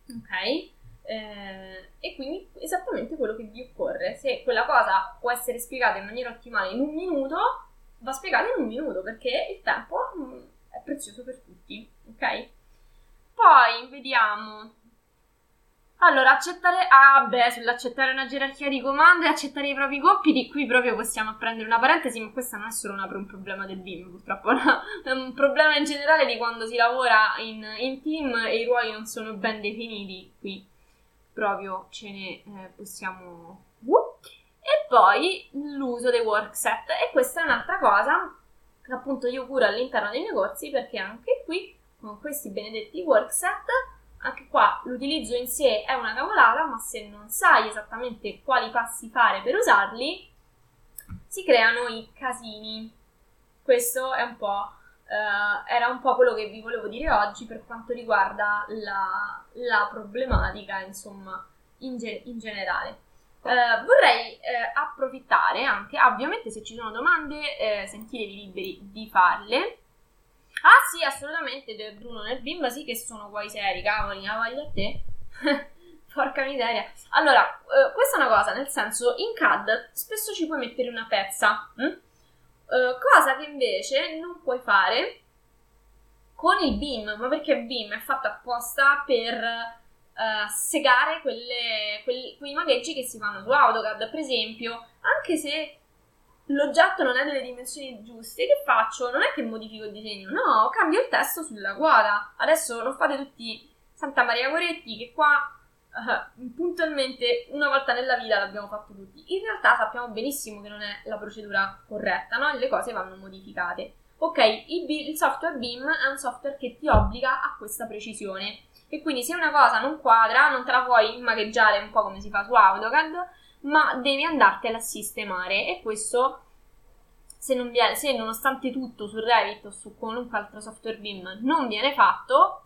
Ok? Eh, e quindi esattamente quello che vi occorre. Se quella cosa può essere spiegata in maniera ottimale in un minuto, va spiegata in un minuto perché il tempo mh, mm, è prezioso per tutti ok? Poi vediamo. Allora, accettare. Ah, beh, sull'accettare una gerarchia di comando e accettare i propri compiti, qui proprio possiamo prendere una parentesi, ma questa non è solo una, un problema del BIM, purtroppo, no? è un problema in generale di quando si lavora in, in team e i ruoli non sono ben definiti. Qui proprio ce ne eh, possiamo. Uh. E poi l'uso dei workset, e questa è un'altra cosa che appunto io curo all'interno dei negozi perché anche qui con questi benedetti workset. Anche qua l'utilizzo in sé è una cavolata, ma se non sai esattamente quali passi fare per usarli, si creano i casini. Questo è un po', eh, era un po' quello che vi volevo dire oggi per quanto riguarda la, la problematica, insomma, in, ge- in generale. Uh, vorrei uh, approfittare anche, ovviamente se ci sono domande uh, sentitevi liberi di farle Ah sì, assolutamente, Bruno, nel bimba sì che sono guai seri, cavoli, la voglia a te. Porca miseria. Allora, eh, questa è una cosa, nel senso, in CAD spesso ci puoi mettere una pezza, hm? eh, cosa che invece non puoi fare con il beam, ma perché il beam è fatto apposta per eh, segare quelle, quei, quei magheggi che si fanno su AutoCAD, per esempio, anche se l'oggetto non è delle dimensioni giuste, che faccio? Non è che modifico il disegno, no, cambio il testo sulla quadra. Adesso lo fate tutti Santa Maria Coretti, che qua uh, puntualmente una volta nella vita l'abbiamo fatto tutti. In realtà sappiamo benissimo che non è la procedura corretta, no? Le cose vanno modificate. Ok, il, il software BIM è un software che ti obbliga a questa precisione. E quindi se una cosa non quadra, non te la puoi magheggiare un po' come si fa su AutoCAD, ma devi andartela a sistemare e questo se, non viene, se nonostante tutto su Revit o su qualunque altro software BIM non viene fatto,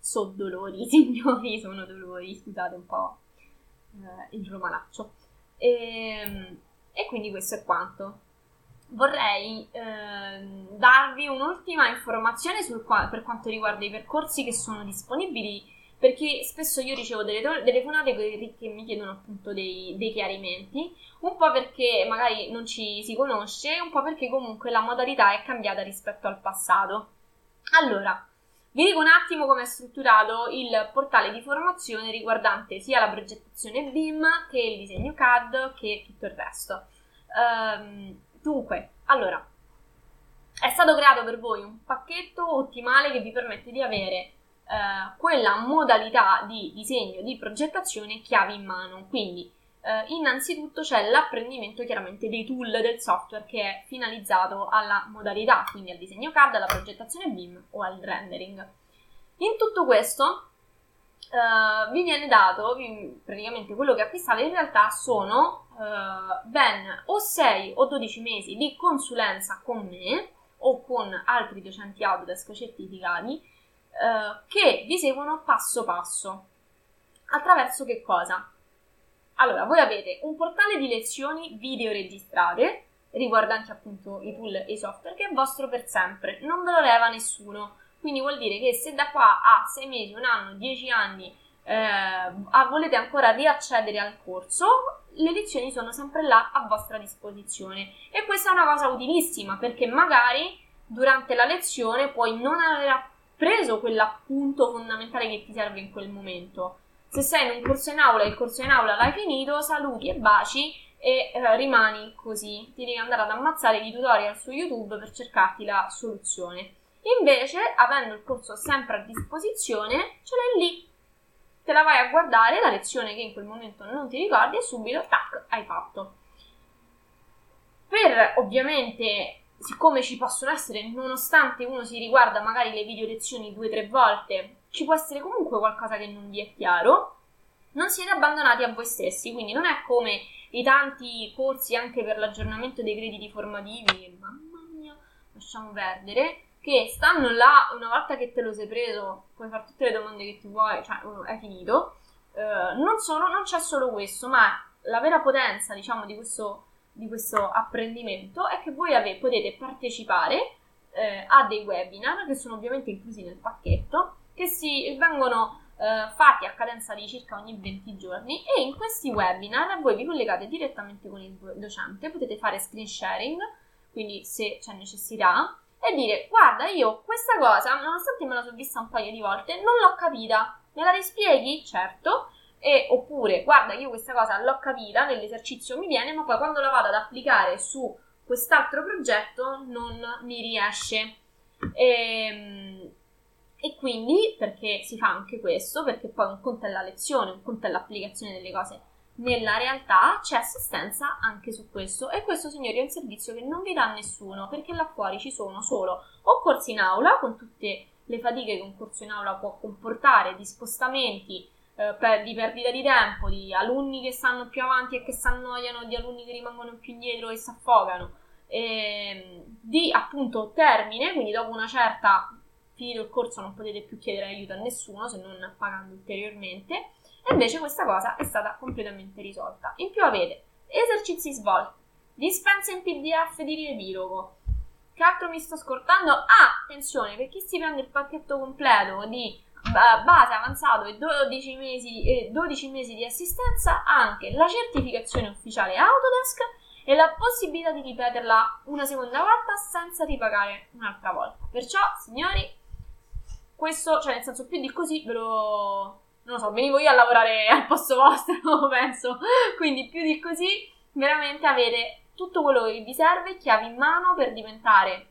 sono dolori, signori, sono dolori, scusate un po' eh, il romanaccio. E, ehm, e, quindi questo è quanto. Vorrei eh, darvi un'ultima informazione sul, per quanto riguarda i percorsi che sono disponibili perché spesso io ricevo delle telefonate che mi chiedono appunto dei, dei, chiarimenti, un po' perché magari non ci si conosce, un po' perché comunque la modalità è cambiata rispetto al passato. Allora, vi dico un attimo come è strutturato il portale di formazione riguardante sia la progettazione BIM che il disegno CAD che tutto il resto. Um, dunque, allora, è stato creato per voi un pacchetto ottimale che vi permette di avere eh, quella modalità di disegno, di progettazione chiave in mano. Quindi, eh, innanzitutto c'è l'apprendimento chiaramente dei tool del software che è finalizzato alla modalità, quindi al disegno CAD, alla progettazione BIM o al rendering. In tutto questo uh, vi viene dato, vi, praticamente quello che acquistate in realtà sono uh, ben o 6 o 12 mesi di consulenza con me o con altri docenti Autodesk certificati uh, che vi seguono passo passo. Attraverso che cosa? Allora, voi avete un portale di lezioni video registrate riguardanti appunto i tool e i software che è vostro per sempre, non ve lo leva nessuno. Quindi vuol dire che se da qua a 6 mesi, un anno, 10 anni eh, volete ancora riaccedere al corso, le lezioni sono sempre là a vostra disposizione. E questa è una cosa utilissima perché magari durante la lezione puoi non aver preso quell'appunto fondamentale che ti serve in quel momento. Se sei in un corso in aula e il corso in aula l'hai finito, saluti e baci e eh, rimani così. Ti devi andare ad ammazzare i tutorial su YouTube per cercarti la soluzione. Invece, avendo il corso sempre a disposizione, ce l'hai lì. Te la vai a guardare, la lezione che in quel momento non ti ricordi e subito, tac, hai fatto. Per ovviamente, siccome ci possono essere, nonostante uno si riguarda magari le video lezioni due o tre volte, ci può essere comunque qualcosa che non vi è chiaro, non siete abbandonati a voi stessi, quindi non è come i tanti corsi anche per l'aggiornamento dei crediti formativi, mamma mia, lasciamo perdere, che stanno là una volta che te lo sei preso, puoi fare tutte le domande che ti vuoi, cioè hai finito. Uh, non, sono, non c'è solo questo, ma la vera potenza, diciamo, di questo, di questo apprendimento è che voi ave, potete partecipare eh, a dei webinar che sono ovviamente inclusi nel pacchetto, che si vengono eh, fatti a cadenza di circa ogni 20 giorni e in questi webinar voi vi collegate direttamente con il docente, potete fare screen sharing, quindi se c'è necessità, e dire guarda io questa cosa, nonostante me la sono vista un paio di volte, non l'ho capita, me la rispieghi? Certo. E, oppure guarda io questa cosa l'ho capita, nell'esercizio mi viene, ma poi quando la vado ad applicare su quest'altro progetto non mi riesce. E, ehm, e quindi, perché si fa anche questo, perché poi un conto è la lezione, un conto è l'applicazione delle cose nella realtà, c'è assistenza anche su questo. E questo, signori, è un servizio che non vi dà nessuno, perché là fuori ci sono solo o corsi in aula, con tutte le fatiche che un corso in aula può comportare, di spostamenti, eh, di perdita di tempo, di alunni che stanno più avanti e che si annoiano, di alunni che rimangono più indietro e si affogano. E, di appunto termine, quindi dopo una certa finito il corso non potete più chiedere aiuto a nessuno se non pagando ulteriormente e invece questa cosa è stata completamente risolta. In più avete esercizi svolti, dispense in PDF di riepilogo. Che altro mi sto scortando? Ah, attenzione, per chi si prende il pacchetto completo di base avanzato e 12 mesi, e 12 mesi di assistenza, anche la certificazione ufficiale Autodesk e la possibilità di ripeterla una seconda volta senza ripagare un'altra volta. Perciò, signori, questo, cioè nel senso più di così ve lo... non lo so, venivo io a lavorare al posto vostro, penso. Quindi più di così veramente avete tutto quello che vi serve, chiavi in mano per diventare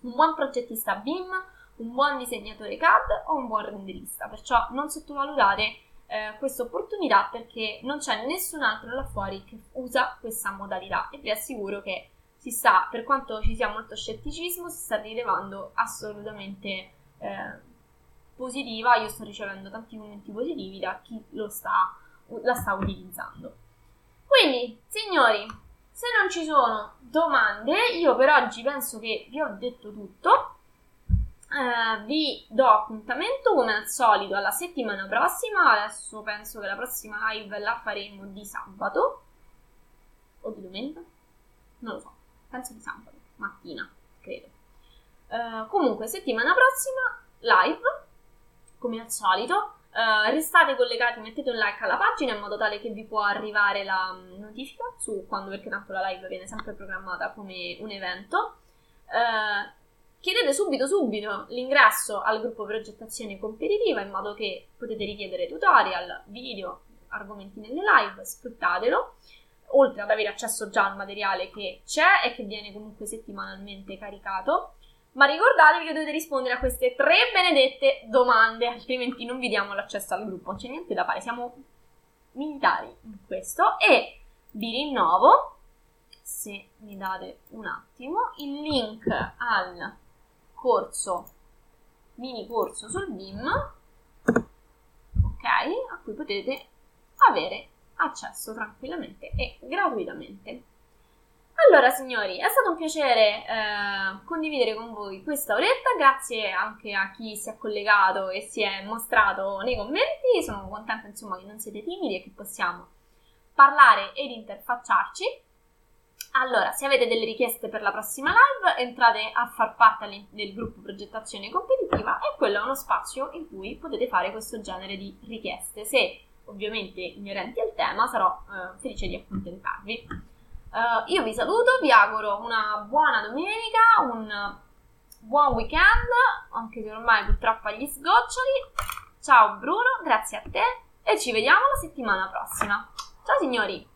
un buon progettista BIM, un buon disegnatore CAD o un buon renderista. Perciò non sottovalutate eh, questa opportunità perché non c'è nessun altro là fuori che usa questa modalità e vi assicuro che si sta, per quanto ci sia molto scetticismo, si sta rilevando assolutamente eh, positiva, io sto ricevendo tanti commenti positivi da chi sta, la sta utilizzando. Quindi, signori, se non ci sono domande, io per oggi penso che vi ho detto tutto. Eh, vi do appuntamento come al solito alla settimana prossima. Adesso penso che la prossima live la faremo di sabato o di domenica, non lo so. Penso di sabato mattina, credo. Eh, comunque, settimana prossima live come al solito. Uh, restate collegati, mettete un like alla pagina in modo tale che vi può arrivare la mm, notifica su quando, perché tanto la live viene sempre programmata come un evento. Uh, chiedete subito subito l'ingresso al gruppo progettazione competitiva in modo che potete richiedere tutorial, video, argomenti nelle live, sfruttatelo. Oltre ad avere accesso già al materiale che c'è e che viene comunque settimanalmente caricato. Ma ricordatevi che dovete rispondere a queste tre benedette domande, altrimenti non vi diamo l'accesso al gruppo, non c'è niente da fare, siamo militari in questo. E vi rinnovo, se mi date un attimo, il link al corso, mini corso sul BIM. ok? A cui potete avere accesso tranquillamente e gratuitamente. Allora, signori, è stato un piacere eh, condividere con voi questa oretta. Grazie anche a chi si è collegato e si è mostrato nei commenti. Sono contenta, insomma, che non siete timidi e che possiamo parlare ed interfacciarci. Allora, se avete delle richieste per la prossima live, entrate a far parte del gruppo progettazione competitiva e quello è uno spazio in cui potete fare questo genere di richieste. Se ovviamente inerenti al tema, sarò eh, felice di accontentarvi. Uh, io vi saluto, vi auguro una buona domenica, un buon weekend, anche se ormai purtroppo agli sgoccioli. Ciao Bruno, grazie a te e ci vediamo la settimana prossima. Ciao signori!